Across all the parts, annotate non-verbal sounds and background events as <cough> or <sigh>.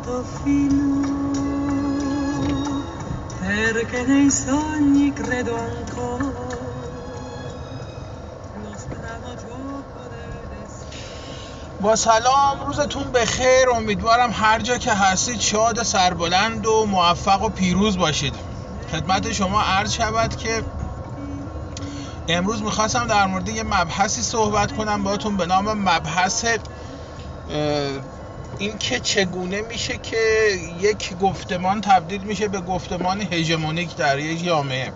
molto fino perché nei sogni credo ancora. با سلام روزتون بخیر. امیدوارم هر جا که هستید شاد سربلند و موفق و پیروز باشید. خدمت شما عرض شود که امروز می‌خواستم در مورد یه مبحثی صحبت کنم باهاتون به نام مبحث اه، این که چگونه میشه که یک گفتمان تبدیل میشه به گفتمان هژمونیک در یک جامعه.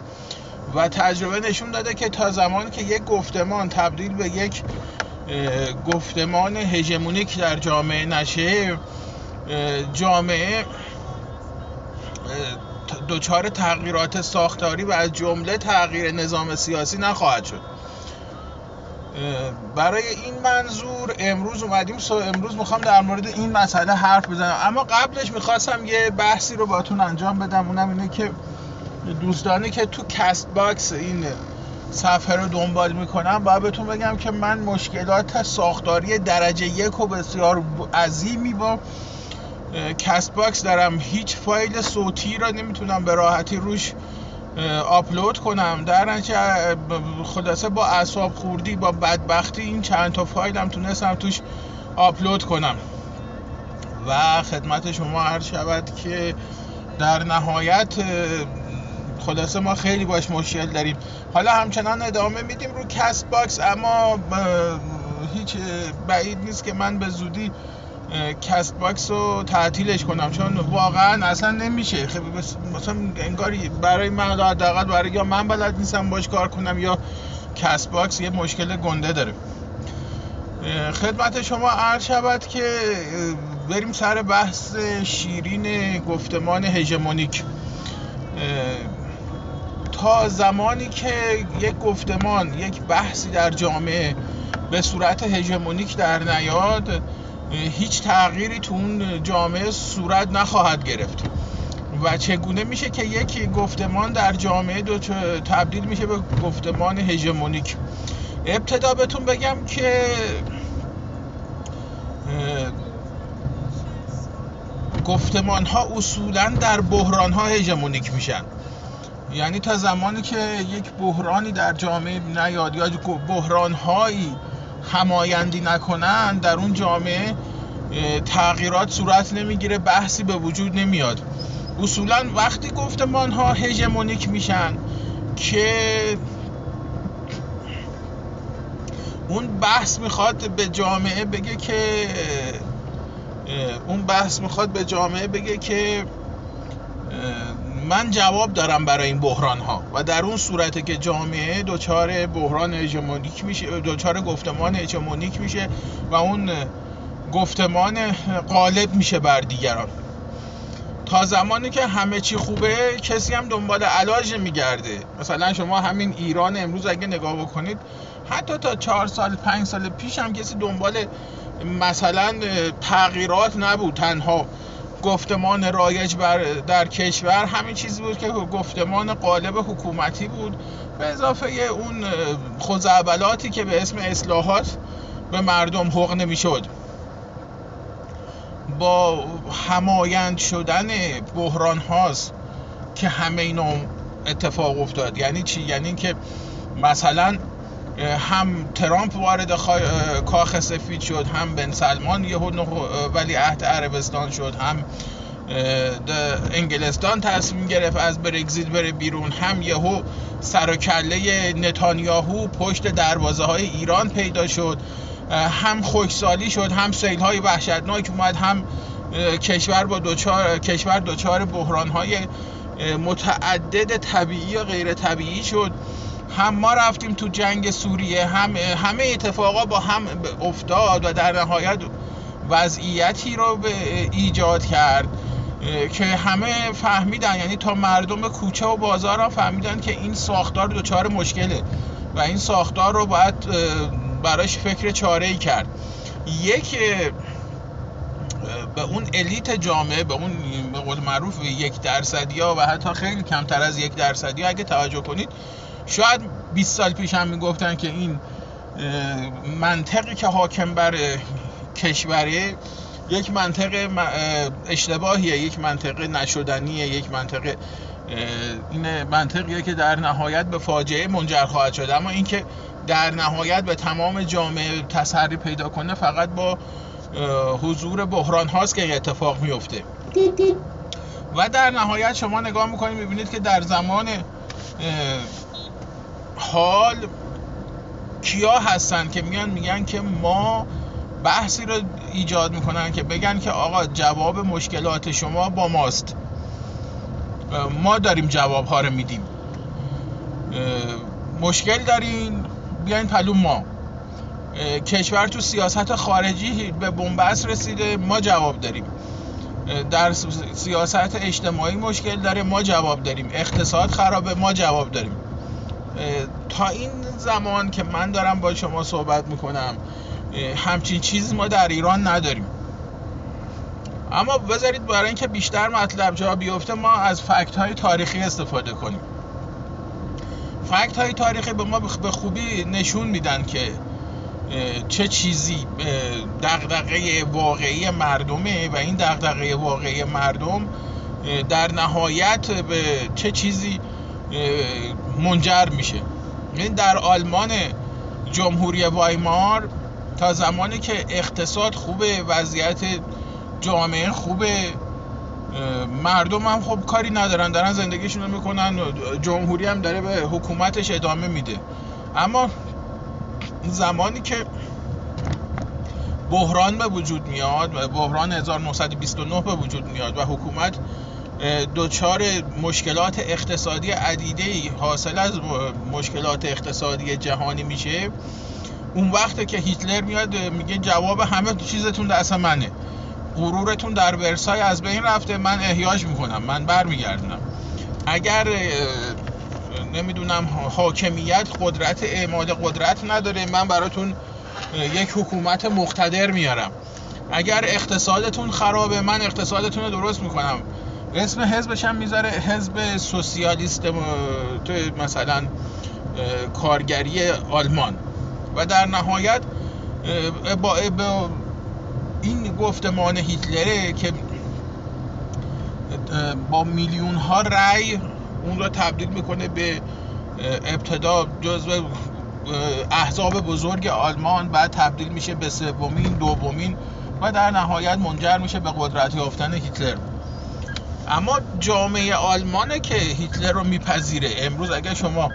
و تجربه نشون داده که تا زمانی که یک گفتمان تبدیل به یک گفتمان هژمونیک در جامعه نشه جامعه دچار تغییرات ساختاری و از جمله تغییر نظام سیاسی نخواهد شد. برای این منظور امروز اومدیم so امروز می‌خوام در مورد این مسئله حرف بزنم. اما قبلش می‌خواستم یه بحثی رو باتون انجام بدم. اونم اینه که دوستانی که تو Castbox این صفحه رو دنبال می‌کنن باید بهتون بگم که من مشکلات ساختاری درجه یک و بسیار عظیمی با Castbox دارم. هیچ فایل صوتی را نمی‌تونم به راحتی روش آپلود کنم. در نتیجه خلاصه با اعصاب خوردی با بدبختی این چند تا فایلم تونستم توش آپلود کنم. و خدمت شما عرض شود که در نهایت خلاصه ما خیلی باش مشکل داریم. حالا همچنان ادامه میدیم رو Castbox اما هیچ بعید نیست که من به زودی Castbox رو تعطیلش کنم چون واقعا اصلا نمیشه. خب مثلا انگاری برای من حداقل برای یا من بلد نیستم باش کار کنم یا Castbox یه مشکل گنده داره. خدمت شما عرض شود که بریم سر بحث شیرین گفتمان هژمونیک. تا زمانی که یک گفتمان یک بحثی در جامعه به صورت هژمونیک در نیاد هیچ تغییری تو اون جامعه صورت نخواهد گرفت. و چگونه میشه که یک گفتمان در جامعه دو تبدیل میشه به گفتمان هژمونیک؟ ابتدا بهتون بگم که گفتمان ها اصولا در بحران ها هژمونیک میشن. یعنی تا زمانی که یک بحرانی در جامعه نیاد یا بحران هایی همایندی نکنن در اون جامعه تغییرات صورت نمی‌گیره بحثی به وجود نمیاد. اصولا وقتی گفتمان ها هژمونیک میشن که اون بحث می‌خواد به جامعه بگه که اون بحث می‌خواد به جامعه بگه که من جواب دارم برای این بحران ها و در اون صورته که جامعه دچار بحران هژمونیک میشه دچار گفتمان هژمونیک میشه و اون گفتمان غالب میشه بر دیگران. تا زمانی که همه چی خوبه کسی هم دنبال علاج میگرده مثلا شما همین ایران امروز اگه نگاه بکنید حتی تا چهار سال پنج سال پیش هم کسی دنبال مثلا تغییرات نبود. تنها گفتمان رایج بر در کشور همین چیزی بود که گفتمان قالب حکومتی بود. به اضافه اون خزعبلاتی که به اسم اصلاحات به مردم حق نمی‌شد. با همایند شدن بحران هاست که همه اینا اتفاق افتاد. یعنی چی؟ یعنی که مثلا هم ترامپ وارد خا- کاخ سفید شد هم بن سلمان یهو ولی عهد عربستان شد هم انگلستان تصمیم گرفت از برگزیت بره بیرون هم یهو سر و کله نتانیاهو پشت دروازه های ایران پیدا شد هم خشکسالی شد هم سیل های وحشتناک اومد هم کشور با دوچار کشور دچار بحران های متعدد طبیعی و غیر طبیعی شد. هم ما رفتیم تو جنگ سوریه هم همه اتفاقا با هم افتاد و در نهایت وضعیتی رو به ایجاد کرد که همه فهمیدن یعنی تا مردم کوچه و بازار هم فهمیدن که این ساختار دچار مشکله و این ساختار رو باید براش فکر چاره ای کرد. یک به اون الیت جامعه به اون به قول معروف یک درصدی ها و حتی خیلی کمتر از یک درصدی ها اگه توجه کنید شاید 20 سال پیش هم می‌گفتن که این منطقی که حاکم بر کشوره یک منطقه اشتباهیه یک منطقه نشدنیه یک منطقه این منطقیه که در نهایت به فاجعه منجر خواهد شد. اما اینکه در نهایت به تمام جامعه تسری پیدا کنه فقط با حضور بحران هاست که این اتفاق میفته <laughs> و در نهایت شما نگاه می‌کنید می‌بینید که در زمان حال کیا هستن که میان میگن که ما بحثی رو ایجاد می‌کنن که بگن که آقا جواب مشکلات شما با ماست. ما داریم جواب ها رو میدیم. مشکل دارین بیاین پلو ما. کشور تو سیاست خارجی به بنبست رسیده ما جواب داریم. در سیاست اجتماعی مشکل داره ما جواب داریم. اقتصاد خرابه ما جواب داریم. تا این زمان که من دارم با شما صحبت می‌کنم همچین چیزی ما در ایران نداریم. اما بذارید برای اینکه بیشتر مطلب جا بیفته ما از فکت های تاریخی استفاده کنیم. فکت های تاریخی به ما به خوبی نشون میدن که چه چیزی دغدغه واقعی مردمه و این دغدغه واقعی مردم در نهایت به چه چیزی منجر میشه. این در آلمان جمهوری وایمار تا زمانی که اقتصاد خوبه وضعیت جامعه خوبه مردم هم خب کاری ندارن دارن زندگیشون رو می‌کنن جمهوری هم داره به حکومتش ادامه میده. اما زمانی که بحران به وجود میاد و بحران 1929 به وجود میاد و حکومت دچار مشکلات اقتصادی عدیده حاصل از مشکلات اقتصادی جهانی میشه. اون وقت که هیتلر میاد میگه جواب همه چیزتون دست منه. غرورتون در ورسای از بین رفته. من احیاج می‌کنم. من برمیگردونم. اگر نمی‌دونم حاکمیت قدرت اعمال قدرت نداره من براتون یک حکومت مقتدر میارم. اگر اقتصادتون خرابه من اقتصادتون رو درست می‌کنم. اسم حزبش هم می‌ذاره حزب سوسیالیست مثلا کارگری آلمان. و در نهایت با این گفتمان هیتلره که با میلیون ها رأی اون رو تبدیل می‌کنه به ابتدا جزو احزاب بزرگ آلمان بعد تبدیل میشه به سومین دومین و در نهایت منجر میشه به قدرت یافتن هیتلر. اما جامعه آلمانه که هیتلر رو میپذیره. امروز اگر شما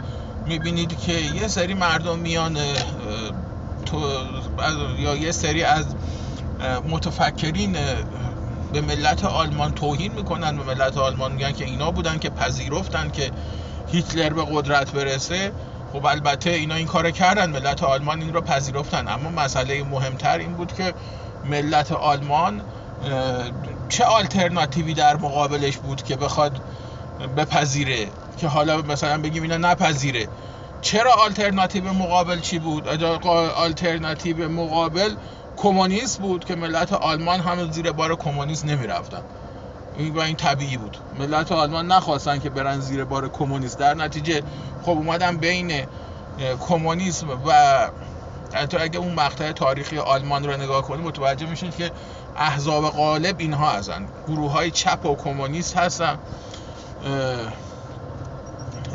می‌بینید که یه سری مردم میان تو یا یه سری از متفکرین به ملت آلمان توهین می‌کنن. به ملت آلمان میگن که اینا بودن که پذیرفتن که هیتلر به قدرت برسه. خب البته اینا این کار کردن. ملت آلمان این رو پذیرفتن. اما مسئله مهمتر این بود که ملت آلمان چه آلترناتیوی در مقابلش بود که بخواد بپذیره؟ که حالا مثلا بگیم اینا نپذیره. چرا آلترناتیو مقابل چی بود؟ آلترناتیو مقابل کمونیست بود که ملت آلمان هم زیر بار کمونیست نمی‌رفتن. این این طبیعی بود. ملت آلمان نخواستن که برن زیر بار کمونیست. در نتیجه خب اومدن بین کمونیسم و حتی اگه اون مقطع تاریخی آلمان رو نگاه کنیم متوجه میشید که احزاب غالب اینها هستن گروه های چپ و کمونیست هستن.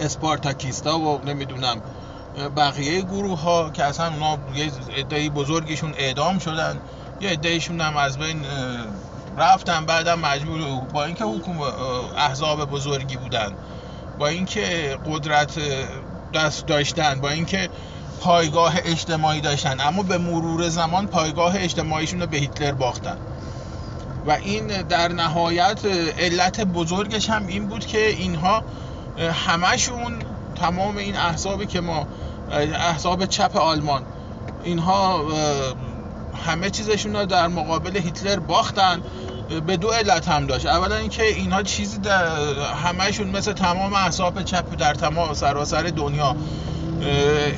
اسپارتاکیستا و نمی‌دونم بقیه گروه ها که اصلا اونا یه عده بزرگشون اعدام شدن. یه عدهشون هم از بین رفتن بعدم مجبور با اینکه حکوم احزاب بزرگی بودن. با اینکه قدرت دست داشتن. با اینکه پایگاه اجتماعی داشتن. اما به مرور زمان پایگاه اجتماعیشون رو به هیتلر باختن. و این در نهایت علت بزرگش هم این بود که اینها همشون تمام این احزابی که ما احزاب چپ آلمان اینها همه چیزشون رو در مقابل هیتلر باختن به دو علت هم داشت. اولا اینکه اینها چیزی در همهشون مثل تمام احزاب چپ در تمام سراسر دنیا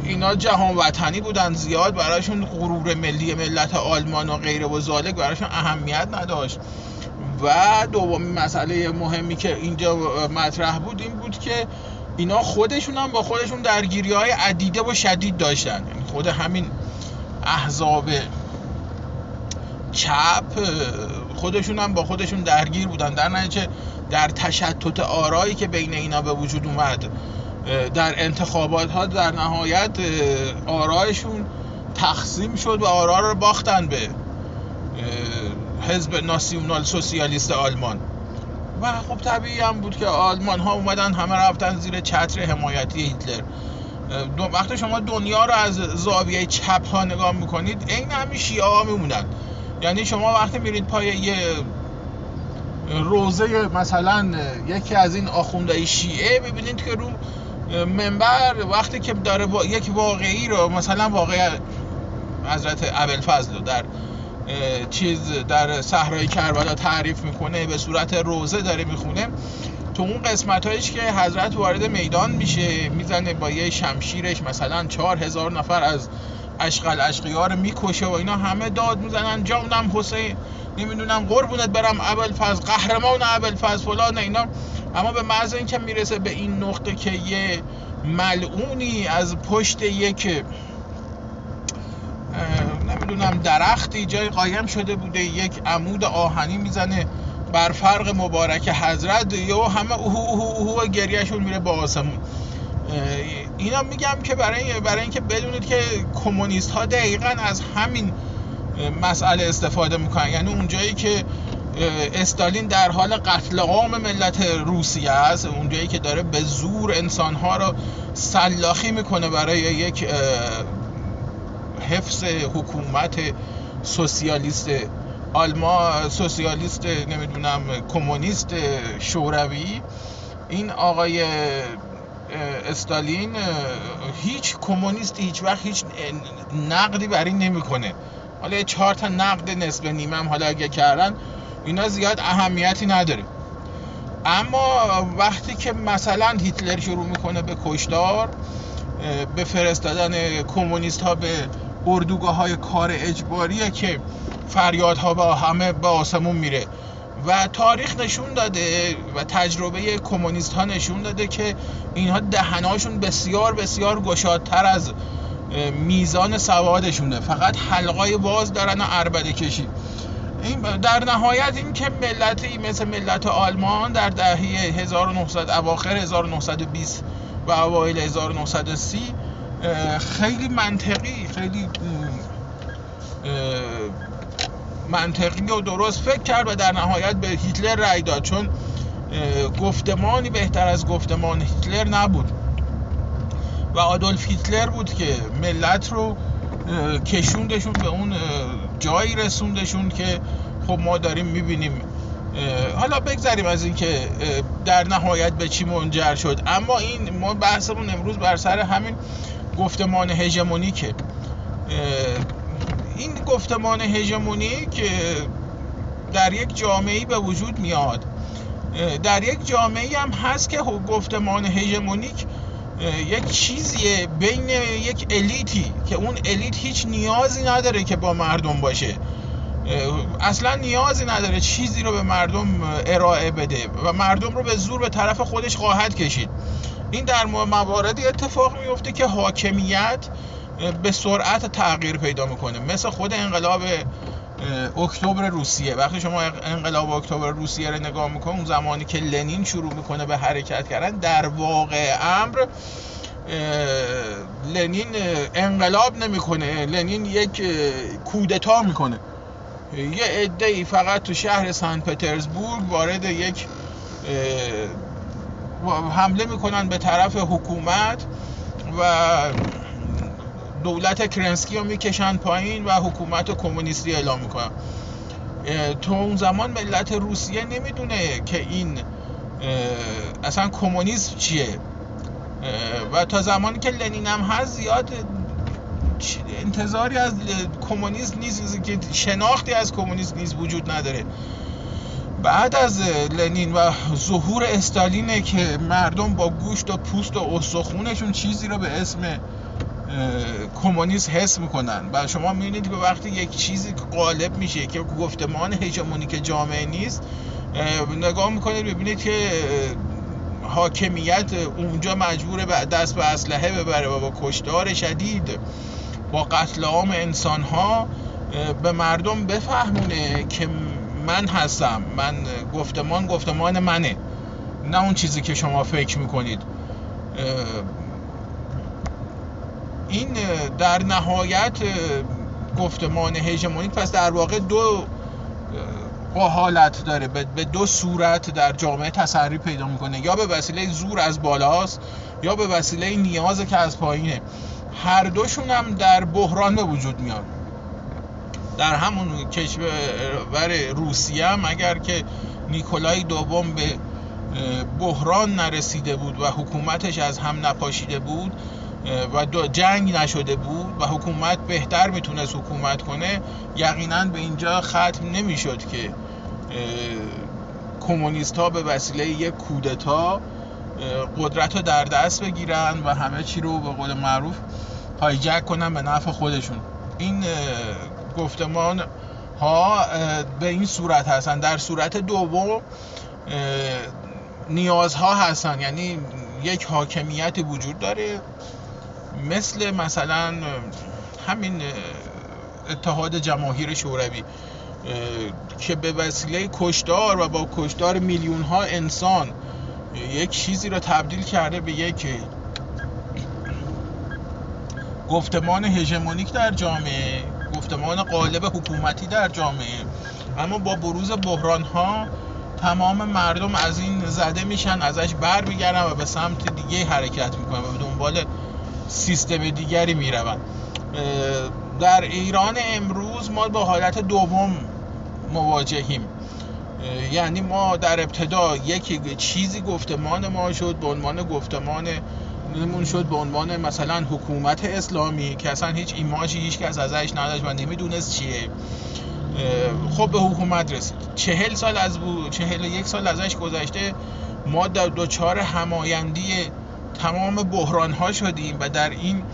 اینا جهان وطنی بودن زیاد برایشون غرور ملی ملت آلمان و غیره و زالک برایشون اهمیت نداشت. و دومین مسئله مهمی که اینجا مطرح بود این بود که اینا خودشون هم با خودشون درگیری های عدیده و شدید داشتن. یعنی خود همین احزاب چپ خودشون هم با خودشون درگیر بودن. در نتیجه در تشتت آرایی که بین اینا به وجود اومد در انتخابات ها در نهایت آرایشون تقسیم شد و آرا رو باختن به حزب ناسیونال سوسیالیست آلمان. و خب طبیعی هم بود که آلمان ها اومدن همه رفتن زیر چتر حمایتی هیتلر. دو وقتی شما دنیا رو از زاویه چپ ها نگاه می‌کنید این همین شیعه ها میمونن. یعنی شما وقتی میرید پای یه روزه مثلا یکی از این آخونده شیعه ببینید که رو منبر وقتی که داره با یک واقعی رو مثلا واقع حضرت ابوالفضل رو در چیز در صحرای کربلا تعریف می‌کنه به صورت روزه داره می‌خونه. تو اون قسمت هایش که حضرت وارد میدان میشه می‌زنه با یه شمشیرش مثلا چهار هزار نفر از اشغال اشقیار می‌کشه و اینا همه داد می‌زنن. جانم حسین نمی‌دونم قربونت برم اول فاز قهرمان اول فاز فلان اینا. اما به محض اینکه می‌رسه به این نقطه که یه ملعونی از پشت یک نمی‌دونم درختی جای قایم شده بوده یک عمود آهنی می‌زنه بر فرق مبارک حضرت یا همه اوهو اوهو اوهو گریهشون میره با آسمون. اینا میگم که برای برای اینکه بدونید که کمونیست ها دقیقا از همین مسئله استفاده می‌کنن. یعنی اونجایی که استالین در حال قتل عام ملت روسیه است. اونجایی که داره به زور انسانها رو سلاخی می‌کنه برای یک حفظ حکومت سوسیالیست آلمان سوسیالیست نمی‌دونم کمونیست شوروی. این آقای استالین هیچ کمونیستی هیچ وقت هیچ نقدی بر این نمی‌کنه. حالا چهار تا نقد نسب نیمه هم حالا اگه کردن اینا زیاد اهمیتی نداره. اما وقتی که مثلا هیتلر شروع می‌کنه به کشتار به فرستادن کمونیست ها به اردوگاه های کار اجباریه که فریادها با همه به آسمون میره. و تاریخ نشون داده و تجربه کمونیست ها نشون داده که اینها دهناشون بسیار بسیار گشادتر از میزان سوادشونه. فقط حلقای باز دارن و عربده کشی. در نهایت این که ملتی مثل ملت آلمان در دهه 1900 اواخر 1920 و اوایل 1930 خیلی منطقی خیلی منطقی و درست فکر کرد و در نهایت به هیتلر رأی داد. چون گفتمانی بهتر از گفتمان هیتلر نبود. و آدولف هیتلر بود که ملت رو کشوندشون به اون جایی رسوندشون که خب ما داریم می‌بینیم. حالا بگذاریم از اینکه در نهایت به چی منجر شد. اما این ما بحثمون امروز بر سر همین گفتمان هژمونیکه این گفتمان هژمونیک در یک جامعه به وجود میاد. در یک جامعه هم هست که گفتمان هژمونیک یک چیزیه بین یک الیتی که اون الیت هیچ نیازی نداره که با مردم باشه. اصلا نیازی نداره چیزی رو به مردم ارائه بده و مردم رو به زور به طرف خودش خواهد کشید. این در مواردی اتفاق میفته که حاکمیت به سرعت تغییر پیدا می‌کنه. مثل خود انقلاب اکتبر روسیه. وقتی شما انقلاب اکتبر روسیه رو نگاه می‌کنه اون زمانی که لنین شروع می‌کنه به حرکت کردن در واقع امر لنین انقلاب نمی‌کنه. لنین یک کودتا می‌کنه. یه عده ای فقط تو شهر سن پترزبورگ وارد یک حمله می‌کنن به طرف حکومت و دولت کرنسکی رو می‌کشن پایین و حکومت کمونیستی اعلام می‌کنن. تو اون زمان ملت روسیه نمی‌دونه که این اصلا کمونیسم چیه. و تا زمانی که لنین هم هست زیاد انتظاری از کمونیسم نیست که شناختی از کمونیسم نیست وجود نداره. بعد از لنین و ظهور استالینه که مردم با گوشت و پوست و استخونشون چیزی رو به اسم کمونیست حس می‌کنن. و شما می‌بینید که وقتی یک چیزی غالب میشه که گفتمان هژمونیک جامعه نیست نگاه می‌کنید ببینید که حاکمیت اونجا مجبوره به دست به اسلحه ببره و با کشتار شدید با قتل عام انسان ها به مردم بفهمونه که من هستم من گفتمان گفتمان منه. نه اون چیزی که شما فکر می‌کنید. این در نهایت گفتمان هژمونیک پس در واقع دو با حالت داره به دو صورت در جامعه تسری پیدا می‌کنه. یا به وسیله زور از بالاست یا به وسیله نیاز که از پایینه. هر دوشون هم در بحران به وجود میاد در همون کشور روسیه هم اگر که نیکولای دوم به بحران نرسیده بود و حکومتش از هم نپاشیده بود و جنگ نشده بود و حکومت بهتر می‌تونست حکومت کنه یقینا به اینجا ختم نمی‌شد که کمونیست ها به وسیله یک کودتا قدرت رو در دست بگیرن و همه چی رو به قول معروف هایجک کنن به نفع خودشون. این گفتمان ها به این صورت هستن. در صورت دوم نیازها هستن. یعنی یک حاکمیت وجود داره. مثل مثلا همین اتحاد جماهیر شوروی که به وسیله کشدار و با کشدار میلیون ها انسان یک چیزی را تبدیل کرده به یک گفتمان هژمونیک در جامعه گفتمان قالب حکومتی در جامعه. اما با بروز بحران ها تمام مردم از این زده میشن ازش بر میگردن و به سمت دیگه حرکت می‌کنن و به دنبال سیستم دیگری می‌روند. در ایران امروز ما با حالت دوم مواجهیم. یعنی ما در ابتدا یک چیزی گفتمان ما شد به عنوان گفتمان نمون شد به عنوان مثلا حکومت اسلامی که اصلا هیچ ایماجی هیچ کس ازش نداشت و نمی‌دونست چیه. خب به حکومت رسید. چهل سال از بود چهل یک سال ازش گذشته ما در دوچار همایندی تمام بحران ها شدیم و در این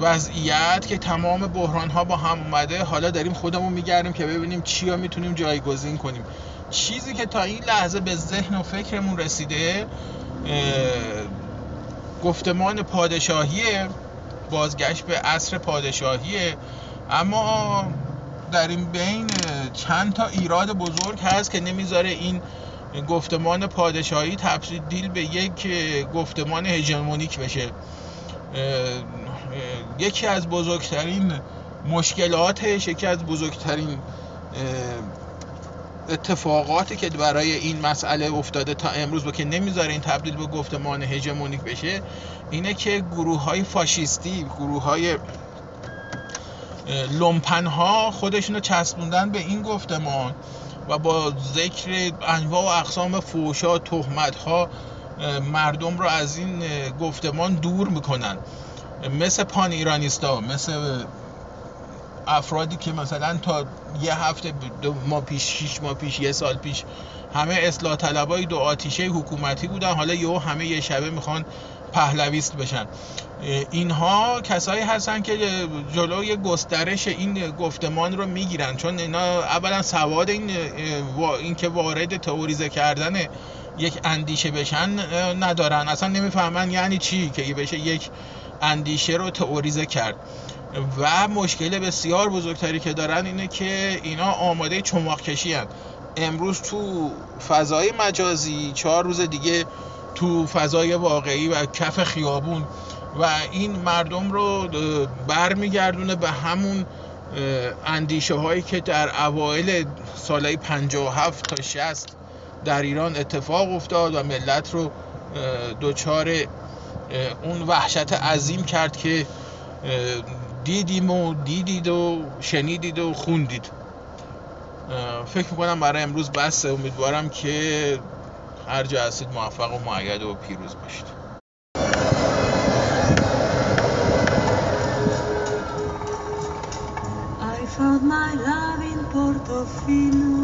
وضعیت که تمام بحران ها با هم اومده حالا داریم خودمون میگردیم که ببینیم چیا می‌تونیم جایگزین کنیم. چیزی که تا این لحظه به ذهن و فکرمون رسیده گفتمان پادشاهی بازگشت به عصر پادشاهیه اما در این بین چند تا ایراد بزرگ هست که نمی‌ذاره این گفتمان پادشاهی تبدیل به یک گفتمان هژمونیک بشه. یکی از بزرگترین مشکلاتش یکی از بزرگترین اتفاقاتی که برای این مسئله افتاده تا امروز و که نمی‌ذاره این تبدیل به گفتمان هژمونیک بشه اینه که گروه های فاشیستی گروه های لومپن ها خودشونو چسبوندن به این گفتمان. و با ذکر انواع و اقسام فوشا تهمت ها مردم رو از این گفتمان دور می‌کنن. مثل پان ایرانیستا مثل افرادی که مثلا تا یه هفته دو ماه پیش شیش ماه پیش یه سال پیش همه اصلاح طلبای دو آتیشه حکومتی بودن. حالا یهو همه یه شبه می‌خوان پهلویست بشن. اینها کسایی هستن که جلوی گسترش این گفتمان رو می‌گیرن. چون اینا اولا سواد این, این که وارد تئوریزه کردن یک اندیشه بشن ندارن. اصلا نمی‌فهمن یعنی چی که بشه یک اندیشه رو تئوریزه کرد. و مشکل بسیار بزرگتری که دارن اینه که اینا آماده چماق کشی هن. امروز تو فضای مجازی چهار روز دیگه تو فضای واقعی و کف خیابون و این مردم رو برمیگردونه به همون اندیشه هایی که در اوایل سالهای 57 تا 60 در ایران اتفاق افتاد و ملت رو دچار اون وحشت عظیم کرد که دیدیم و دیدید و شنیدید و خوندید. فکر می‌کنم برای امروز بس. امیدوارم که هر جا هستید موفق و معید و پیروز باشید. I found my love in Portofino.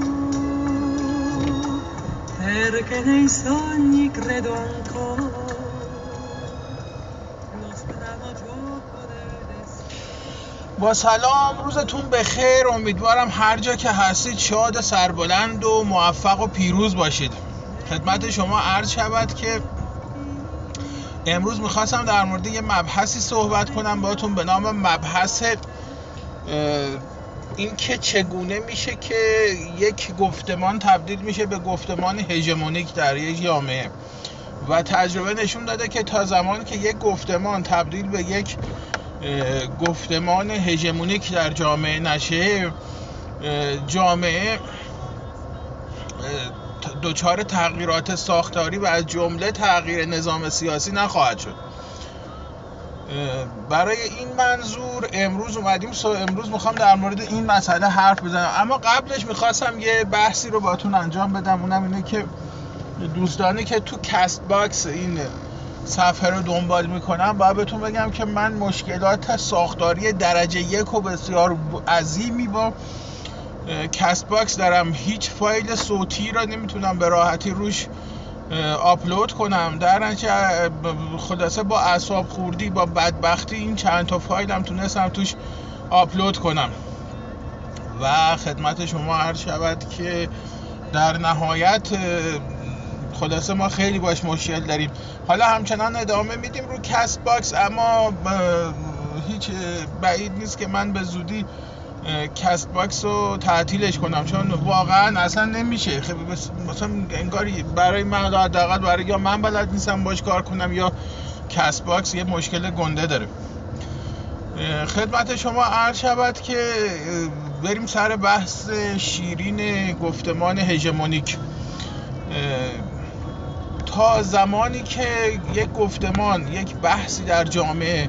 Perché nei sogni credo ancora. با سلام روزتون بخیر. امیدوارم هر جا که هستید شاد سربلند و موفق و پیروز باشید. خدمت شما عرض شود که امروز می‌خواستم در مورد یه مبحثی صحبت کنم باتون به نام مبحث این که چگونه میشه که یک گفتمان تبدیل میشه به گفتمان هژمونیک در یک جامعه. و تجربه نشون داده که تا زمانی که یک گفتمان تبدیل به یک گفتمان هژمونیک در جامعه نشه جامعه دچار تغییرات ساختاری و از جمله تغییر نظام سیاسی نخواهد شد. برای این منظور امروز اومدیم so امروز می‌خوام در مورد این مسئله حرف بزنم. اما قبلش می‌خواستم یه بحثی رو باتون انجام بدم. اونم اینه که دوستانی که تو Castbox این صفحه رو دنبال می‌کنن باید بهتون بگم که من مشکلات ساختاری درجه یک و بسیار عظیمی با Castbox دارم. هیچ فایل صوتی را نمی‌تونم به راحتی روش آپلود کنم. در نتیجه خلاصه با اعصاب خوردی با بدبختی این چند تا فایلم تونستم توش آپلود کنم. و خدمت شما عرض شود که در نهایت خلاصه ما خیلی باش مشکل داریم. حالا همچنان ادامه میدیم رو Castbox اما هیچ بعید نیست که من به زودی Castbox رو تعطیلش کنم. چون واقعا اصلا نمیشه. خیلی مثلا انگاری برای من حداقل برای یا من بلد نیستم باش کار کنم یا Castbox یه مشکل گنده داره. خدمت شما عرض شود که بریم سر بحث شیرین گفتمان هژمونیک. تا زمانی که یک گفتمان یک بحثی در جامعه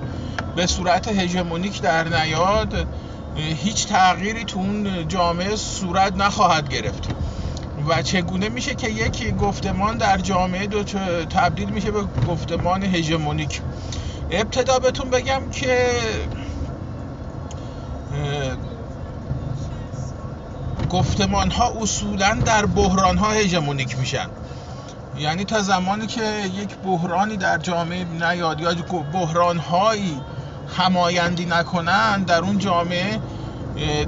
به صورت هژمونیک در نیاد هیچ تغییری تو اون جامعه صورت نخواهد گرفت. و چگونه میشه که یک گفتمان در جامعه دو تبدیل میشه به گفتمان هژمونیک؟ ابتدا بهتون بگم که گفتمان ها اصولا در بحران ها هژمونیک میشن. یعنی تا زمانی که یک بحرانی در جامعه نیاد یا بحران هایی همایندی نکنن در اون جامعه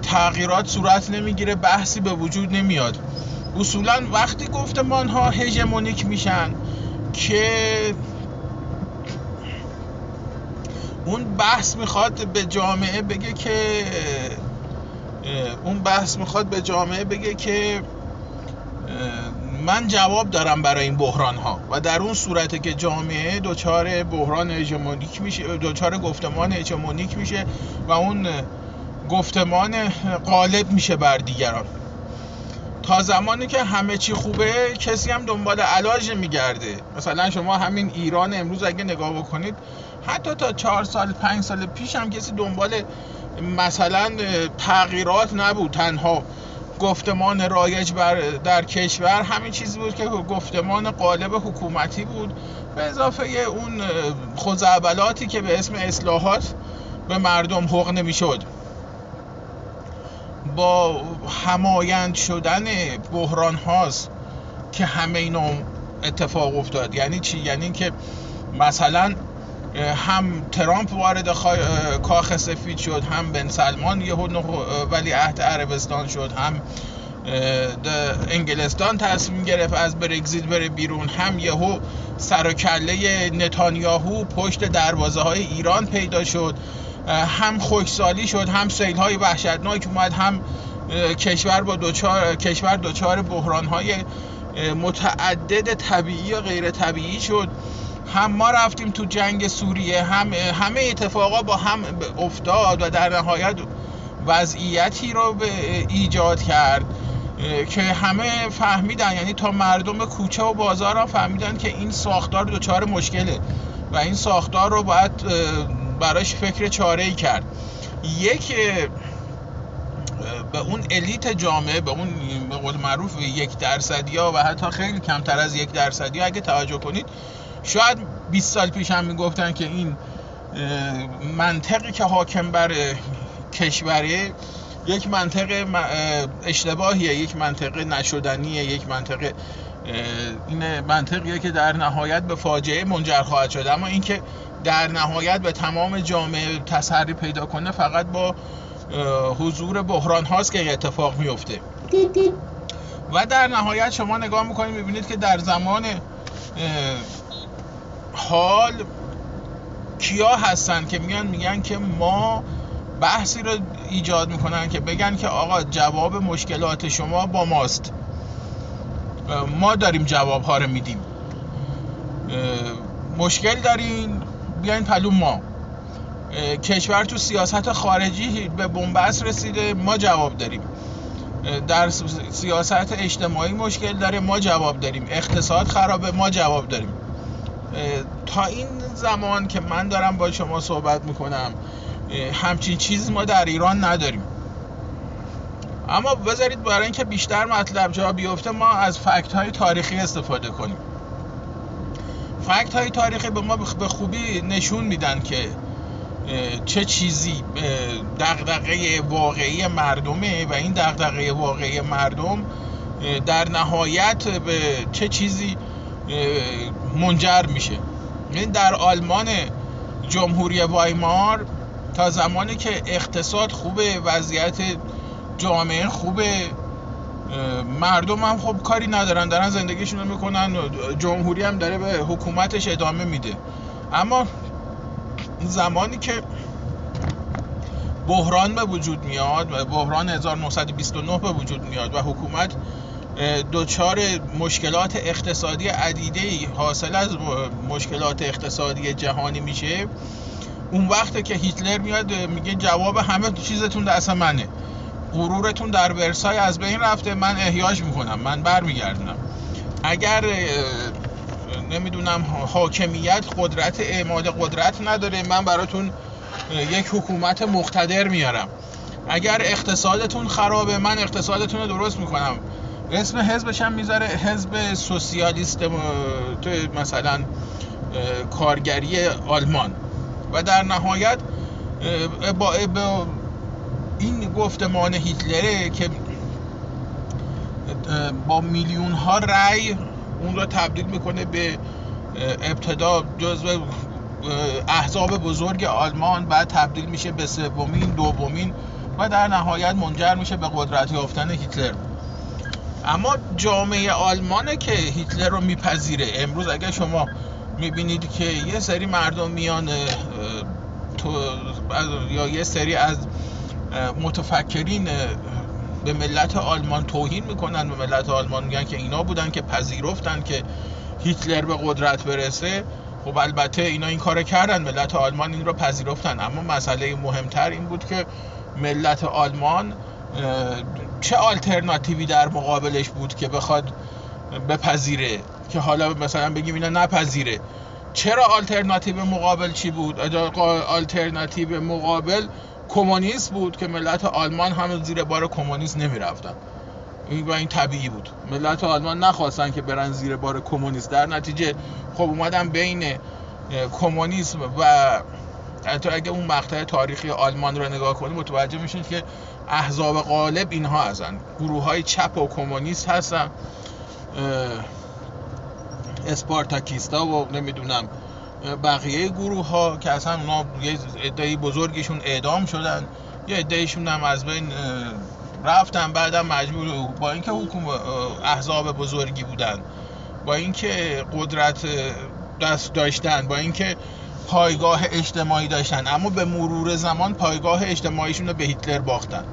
تغییرات صورت نمی‌گیره بحثی به وجود نمیاد. اصولا وقتی گفتمان ها هژمونیک میشن که اون بحث می‌خواد به جامعه بگه که اون بحث می‌خواد به جامعه بگه که من جواب دارم برای این بحران ها و در اون صورته که جامعه دچار بحران هژمونیک میشه دچار گفتمان هژمونیک میشه و اون گفتمان غالب میشه بر دیگران. تا زمانی که همه چی خوبه کسی هم دنبال علاج میگرده مثلا شما همین ایران امروز اگه نگاه بکنید حتی تا چهار سال پنج سال پیش هم کسی دنبال مثلا تغییرات نبود تنها. گفتمان رایج بر در کشور همین چیزی بود که گفتمان قالب حکومتی بود. به اضافه اون خزعبلاتی که به اسم اصلاحات به مردم حق نمی‌شد. با همایند شدن بحران هاست که همه اینا اتفاق افتاد. یعنی چی؟ یعنی که مثلا هم ترامپ وارد کاخ سفید شد هم بن سلمان یه ولی عهد عربستان شد هم انگلستان تصمیم گرفت از برگزیت بره بیرون هم یهو سر و کله نتانیاهو پشت دروازه های ایران پیدا شد هم خوشسالی شد هم سیل های وحشتناک اومد هم کشور با دوچار کشور دچار بحران های متعدد طبیعی و غیر طبیعی شد. هم ما رفتیم تو جنگ سوریه هم همه اتفاقا با هم افتاد و در نهایت وضعیتی رو به ایجاد کرد که همه فهمیدن یعنی تا مردم کوچه و بازار هم فهمیدن که این ساختار دچار مشکله و این ساختار رو باید براش فکر چاره ای کرد. یک به اون الیت جامعه به اون به قول معروف یک درصدی ها و حتی خیلی کمتر از یک درصدی ها اگه توجه کنید شاید 20 سال پیش هم می‌گفتن که این منطقی که حاکم بر کشوره یک منطق اشتباهیه یک منطقه نشدنیه یک منطقه این منطقیه که در نهایت به فاجعه منجر خواهد شد. اما اینکه در نهایت به تمام جامعه تسری پیدا کنه فقط با حضور بحران هاست که این اتفاق میفته <laughs> و در نهایت شما نگاه می‌کنید می‌بینید که در زمان حال کیا هستن که میان میگن که ما بحثی رو ایجاد می‌کنن که بگن که آقا جواب مشکلات شما با ماست. ما داریم جواب ها رو میدیم. مشکل دارین بیاین پلو ما. کشور تو سیاست خارجی به بنبست رسیده ما جواب داریم. در سیاست اجتماعی مشکل داره ما جواب داریم. اقتصاد خرابه ما جواب داریم. تا این زمان که من دارم با شما صحبت می‌کنم همچین چیزی ما در ایران نداریم. اما بذارید برای اینکه بیشتر مطلب جا بیفته ما از فکت های تاریخی استفاده کنیم. فکت های تاریخی به ما به خوبی نشون میدن که چه چیزی دغدغه واقعی مردمه و این دغدغه واقعی مردم در نهایت به چه چیزی منجر میشه. این در آلمان جمهوری وایمار تا زمانی که اقتصاد خوبه وضعیت جامعه خوبه مردم هم خب کاری ندارن دارن زندگیشون رو می‌کنن جمهوری هم داره به حکومتش ادامه میده. اما زمانی که بحران به وجود میاد بحران 1929 به وجود میاد و حکومت دچار مشکلات اقتصادی عدیده حاصل از مشکلات اقتصادی جهانی میشه. اون وقته که هیتلر میاد میگه جواب همه چیزتون دست منه. غرورتون در ورسای از بین رفته. من احیاج می‌کنم. من برمیگردونم. اگر نمی‌دونم حاکمیت قدرت اعمال قدرت نداره من براتون یک حکومت مقتدر میارم. اگر اقتصادتون خرابه من اقتصادتون رو درست می‌کنم. اسم حزبش هم می‌ذاره حزب سوسیالیست مثلا کارگری آلمان. و در نهایت با این گفتمان هیتلره که با میلیون ها رأی اون رو تبدیل می‌کنه به ابتدا جزو احزاب بزرگ آلمان بعد تبدیل میشه به سومین دومین و در نهایت منجر میشه به قدرت یافتن هیتلر. اما جامعه آلمانه که هیتلر رو میپذیره. امروز اگر شما می‌بینید که یه سری مردم میان تو یا یه سری از متفکرین به ملت آلمان توهین می‌کنن. به ملت آلمان میگن که اینا بودن که پذیرفتن که هیتلر به قدرت برسه. خب البته اینا این کار کردن. ملت آلمان این رو پذیرفتن. اما مسئله مهمتر این بود که ملت آلمان چه آلترناتیوی در مقابلش بود که بخواد بپذیره؟ که حالا مثلا بگیم اینا نپذیره. چرا آلترناتیو مقابل چی بود؟ آلترناتیو مقابل کمونیست بود که ملت آلمان هم زیر بار کمونیست نمی‌رفتن. این این طبیعی بود. ملت آلمان نخواستن که برن زیر بار کمونیست. در نتیجه خب اومدن بین کمونیسم و حتی اگه اون مقطع تاریخی آلمان رو نگاه کنید متوجه میشید که احزاب غالب اینها هستن. گروه های چپ و کمونیست هستن. اسپارتاکیستا و نمی‌دونم بقیه گروه ها که اصلا اونا یه عده بزرگیشون اعدام شدن. یه عدهشون هم از بین رفتن بعدم مجبور با اینکه حکوم احزاب بزرگی بودن با اینکه قدرت دست داشتن با اینکه پایگاه اجتماعی داشتن اما به مرور زمان پایگاه اجتماعیشون رو به هیتلر باختن.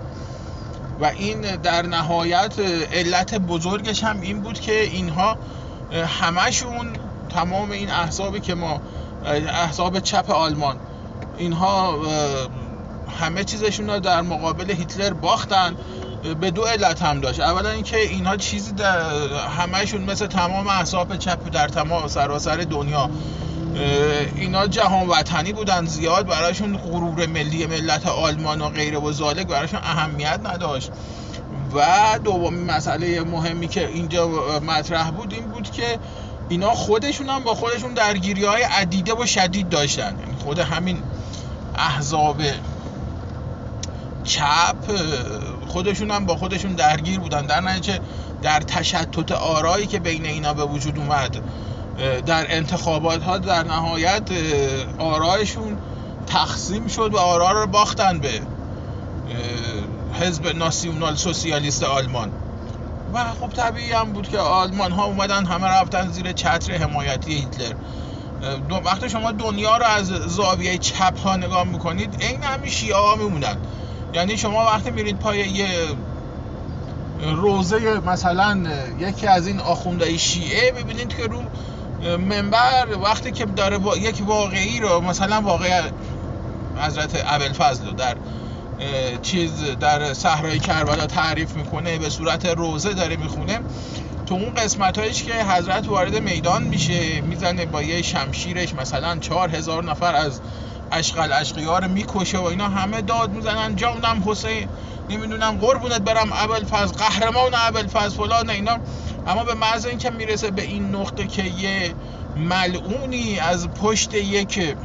و این در نهایت علت بزرگش هم این بود که اینها همشون تمام این احزابی که ما احزاب چپ آلمان اینها همه چیزشون رو در مقابل هیتلر باختن به دو علت هم داشت. اولا اینکه اینها چیزی در همهشون مثل تمام احزاب چپ در تمام سراسر دنیا اینا جهان وطنی بودن زیاد براشون غرور ملی ملت آلمان و غیره و زالک براشون اهمیت نداشت. و دومین مسئله مهمی که اینجا مطرح بود این بود که اینا خودشون هم با خودشون درگیری های عدیده و شدید داشتن. یعنی خود همین احزاب چپ خودشون هم با خودشون درگیر بودن. در نتیجه در تشتت آرایی که بین اینا به وجود اومد در انتخابات ها در نهایت آرایشون تقسیم شد و آرا رو باختن به حزب ناسیونال سوسیالیست آلمان. و خب طبیعی هم بود که آلمان ها اومدن همه رفتن زیر چتر حمایتی هیتلر. وقتی شما دنیا رو از زاویه چپ ها نگاه می‌کنید این همین شیعه ها میمونن. یعنی شما وقتی میرید پای یه روزه مثلا یکی از این آخونده شیعه ببینید که رو منبر وقتی که داره با یک واقعی رو مثلا واقع حضرت فضل رو در چیز در صحرای کربلا تعریف می‌کنه به صورت روزه داره می‌خونه. تو اون قسمت هایش که حضرت وارد میدان میشه می‌زنه با یه شمشیرش مثلا چهار هزار نفر از اشغال اشقیا رو می‌کشه و اینا همه داد می‌زنن. جانم حسین نمی‌دونم قربونت برم اول فاز قهرمان اول فاز فلان اینا. اما به محض اینکه می‌رسه به این نقطه که یه ملعونی از پشت یک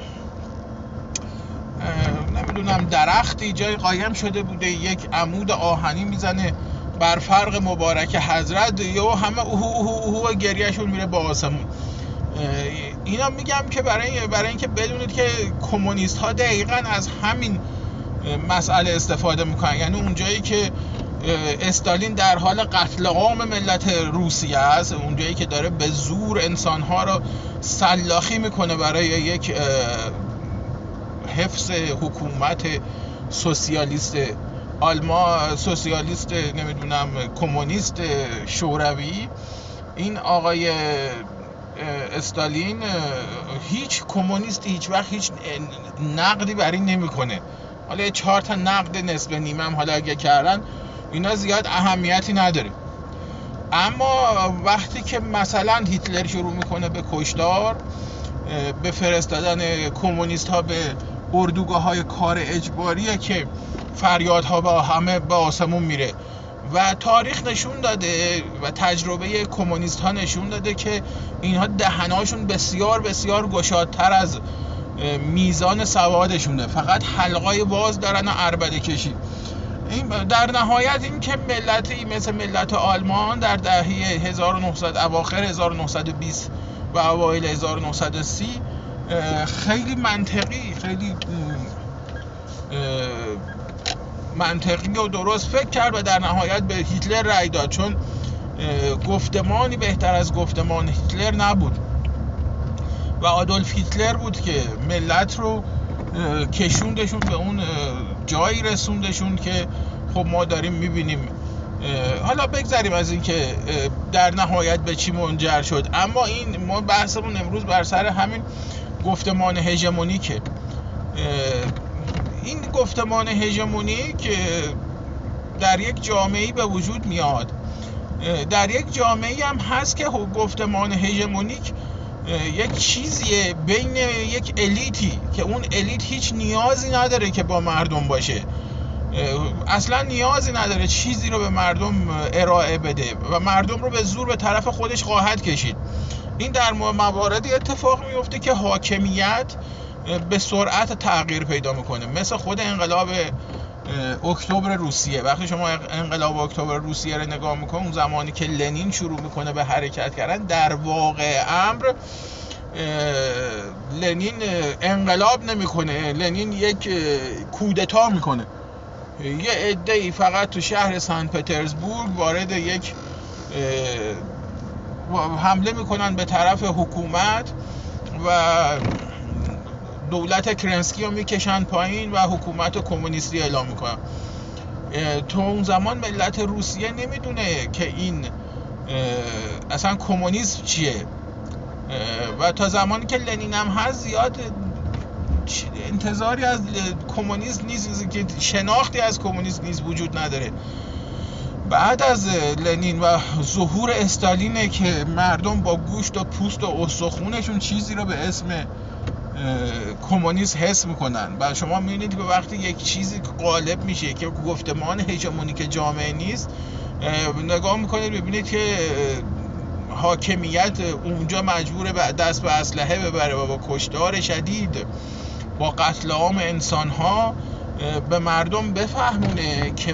نمی‌دونم درختی جای قایم شده بوده یک عمود آهنی می‌زنه بر فرق مبارک حضرت یا همه اوهو اوهو اوهو گریهشون میره با آسمون. اینا میگم که برای برای اینکه بدونید که کمونیست ها دقیقا از همین مسئله استفاده می‌کنن. یعنی اونجایی که استالین در حال قتل عام ملت روسیه است اونجایی که داره به زور انسانها رو سلاخی می‌کنه برای یک حفظ حکومت سوسیالیست آلمان سوسیالیست نمی‌دونم کمونیست شوروی. این آقای استالین هیچ کمونیستی هیچ وقت هیچ نقدی بر این نمی‌کنه. حالا چهار تا نقد نصف نیمه هم حالا اگه کردن اینا زیاد اهمیتی نداره. اما وقتی که مثلا هیتلر شروع می‌کنه به کشتار به فرستادن کمونیست ها به اردوگاه های کار اجباریه که فریادها با همه به آسمون میره. و تاریخ نشون داده و تجربه کمونیست ها نشون داده که اینها دهناشون بسیار بسیار گشادتر از میزان سوادشونه. فقط حلقای باز دارن و عربده کشی. در نهایت این که ملتی مثل ملت آلمان در دهه 1900 اواخر 1920 و اوایل 1930 خیلی منطقی خیلی منطقی و درست فکر کرد و در نهایت به هیتلر رأی داد چون گفتمانی بهتر از گفتمان هیتلر نبود. و آدولف هیتلر بود که ملت رو کشوندشون به اون جایی رسوندشون که خب ما داریم می‌بینیم. حالا بگذاریم از اینکه در نهایت به چی منجر شد. اما این ما بحثمون امروز بر سر همین گفتمان هژمونیکه. این گفتمان هژمونیک در یک جامعه به وجود میاد در یک جامعه هم هست که گفتمان هژمونیک یک چیزیه بین یک الیتی که اون الیت هیچ نیازی نداره که با مردم باشه. اصلا نیازی نداره چیزی رو به مردم ارائه بده و مردم رو به زور به طرف خودش خواهد کشید. این در مواردی اتفاق میفته که حاکمیت به سرعت تغییر پیدا می‌کنه. مثل خود انقلاب اکتبر روسیه. وقتی شما انقلاب اکتبر روسیه رو نگاه می‌کنه اون زمانی که لنین شروع می‌کنه به حرکت کردن در واقع امر لنین انقلاب نمی‌کنه. لنین یک کودتا می‌کنه. یه عده ای فقط تو شهر سن پترزبورگ وارد یک حمله می‌کنن به طرف حکومت و دولت کرنسکی رو می‌کشن پایین و حکومت کمونیستی اعلام می‌کنن. تو اون زمان ملت روسیه نمی‌دونه که این اصلا کمونیسم چیه. و تا زمانی که لنین هم هست زیاد انتظاری از کمونیسم نیست که شناختی از کمونیسم نیست وجود نداره. بعد از لنین و ظهور استالینه که مردم با گوشت و پوست و استخونشون چیزی رو به اسم کمونیست حس می‌کنن. و شما می‌بینید که وقتی یک چیزی غالب میشه که گفتمان هژمونیک جامعه نیست نگاه می‌کنید ببینید که حاکمیت اونجا مجبور به دست به اسلحه ببره و با کشتار شدید با قتل عام انسان ها به مردم بفهمونه که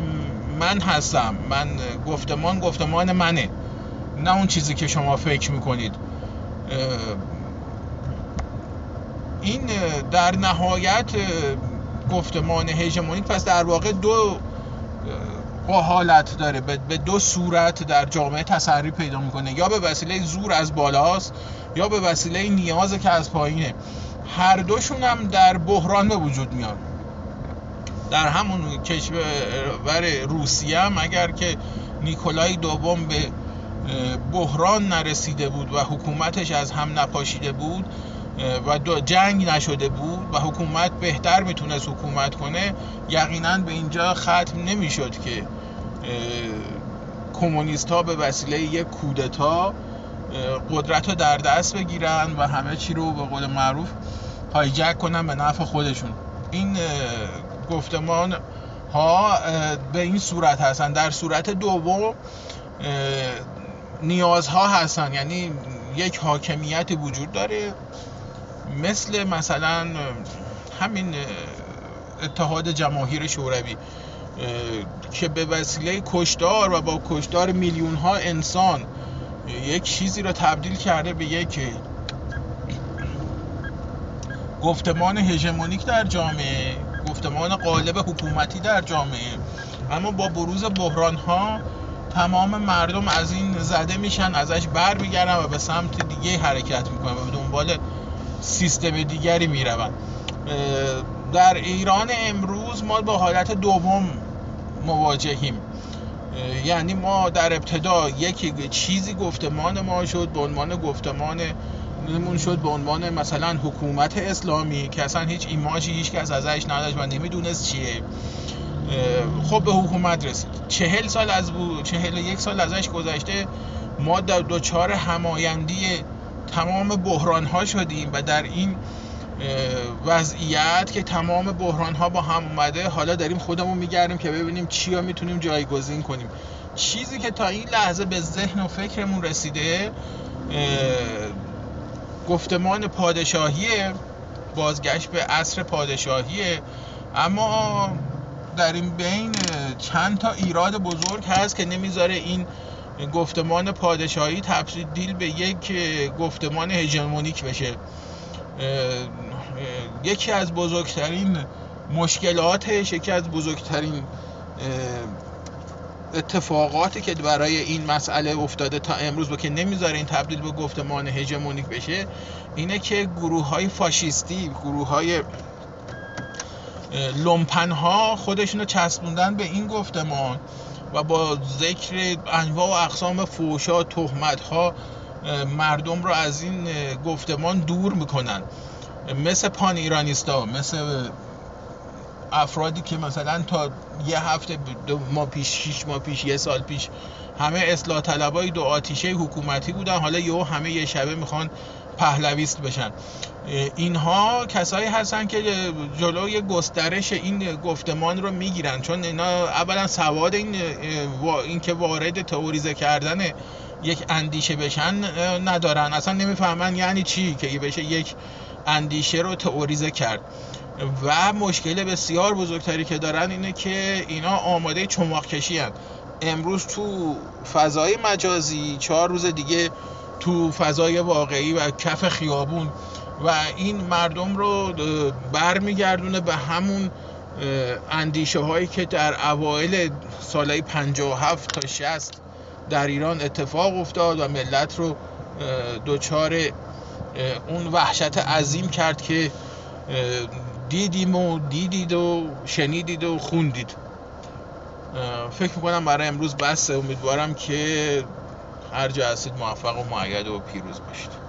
من هستم من گفتمان گفتمان منه. نه اون چیزی که شما فکر می‌کنید. این در نهایت گفتمان هژمونیک پس در واقع دو حالت داره به دو صورت در جامعه تسری پیدا می‌کنه. یا به وسیله زور از بالاست یا به وسیله نیاز که از پایینه. هر دوشون هم در بحران به وجود میاد در همون کشور روسیه هم اگر که نیکولای دوم به بحران نرسیده بود و حکومتش از هم نپاشیده بود و جنگ نشده بود و حکومت بهتر می‌تونست حکومت کنه یقینا به اینجا ختم نمی‌شد که کمونیست ها به وسیله یک کودتا قدرت رو در دست بگیرن و همه چی رو به قول معروف هایجک کنن به نفع خودشون. این گفتمان ها به این صورت هستن. در صورت دوم نیازها هستن. یعنی یک حاکمیت وجود داره. مثل مثلا همین اتحاد جماهیر شوروی که به وسیله کشدار و با کشدار میلیون ها انسان یک چیزی را تبدیل کرده به یک گفتمان هژمونیک در جامعه گفتمان قالب حکومتی در جامعه. اما با بروز بحران ها تمام مردم از این زده میشن ازش بر میگردن و به سمت دیگه حرکت می‌کنن و به دنبال سیستم دیگری می‌روند. در ایران امروز ما با حالت دوم مواجهیم. یعنی ما در ابتدا یک چیزی گفتمان ما شد به عنوان گفتمان نمون شد به عنوان مثلا حکومت اسلامی که اصلا هیچ ایماجی هیچ کس ازش نداشت و نمی‌دونست چیه. خب به حکومت رسید. چهل سال از بود چهل یک سال ازش گذشته ما در دوچار همایندی تمام بحران ها شدیم و در این وضعیت که تمام بحران ها با هم اومده حالا داریم خودمون میگردیم که ببینیم چیا می‌تونیم جایگزین کنیم. چیزی که تا این لحظه به ذهن و فکرمون رسیده گفتمان پادشاهی بازگشت به عصر پادشاهیه. اما در این بین چند تا ایراد بزرگ هست که نمی‌ذاره این گفتمان پادشاهی تبدیل به یک گفتمان هژمونیک بشه. یکی از بزرگترین مشکلاتش یکی از بزرگترین اتفاقاتی که برای این مسئله افتاده تا امروز و که نمی‌ذاره این تبدیل به گفتمان هژمونیک بشه اینه که گروه های فاشیستی گروه های لومپن ها خودشون رو چسبوندن به این گفتمان و با ذکر انواع و اقسام فوشا تهمت ها مردم رو از این گفتمان دور می‌کنن. مثل پان ایرانیستا مثل افرادی که مثلا تا یه هفته دو ماه پیش شیش ماه پیش یه سال پیش همه اصلاح طلبای دو آتیشه حکومتی بودن. حالا یهو همه یه شبه می‌خوان پهلویست بشن. اینها کسایی هستن که جلوی گسترش این گفتمان رو می‌گیرن. چون اینا اولا سواد این, این که وارد تئوریزه کردن یک اندیشه بشن ندارن. اصلا نمی‌فهمن یعنی چی که بشه یک اندیشه رو تئوریزه کرد. و مشکل بسیار بزرگتری که دارن اینه که اینا آماده چماق کشی هن. امروز تو فضای مجازی چهار روز دیگه تو فضای واقعی و کف خیابون و این مردم رو برمیگردونه به همون اندیشه هایی که در اوایل سالهای 57 تا 60 در ایران اتفاق افتاد و ملت رو دچار اون وحشت عظیم کرد که دیدیم و دیدید و شنیدید و خوندید. فکر می‌کنم برای امروز بسه امیدوارم که هر جا هستید موفق و معید و پیروز باشید.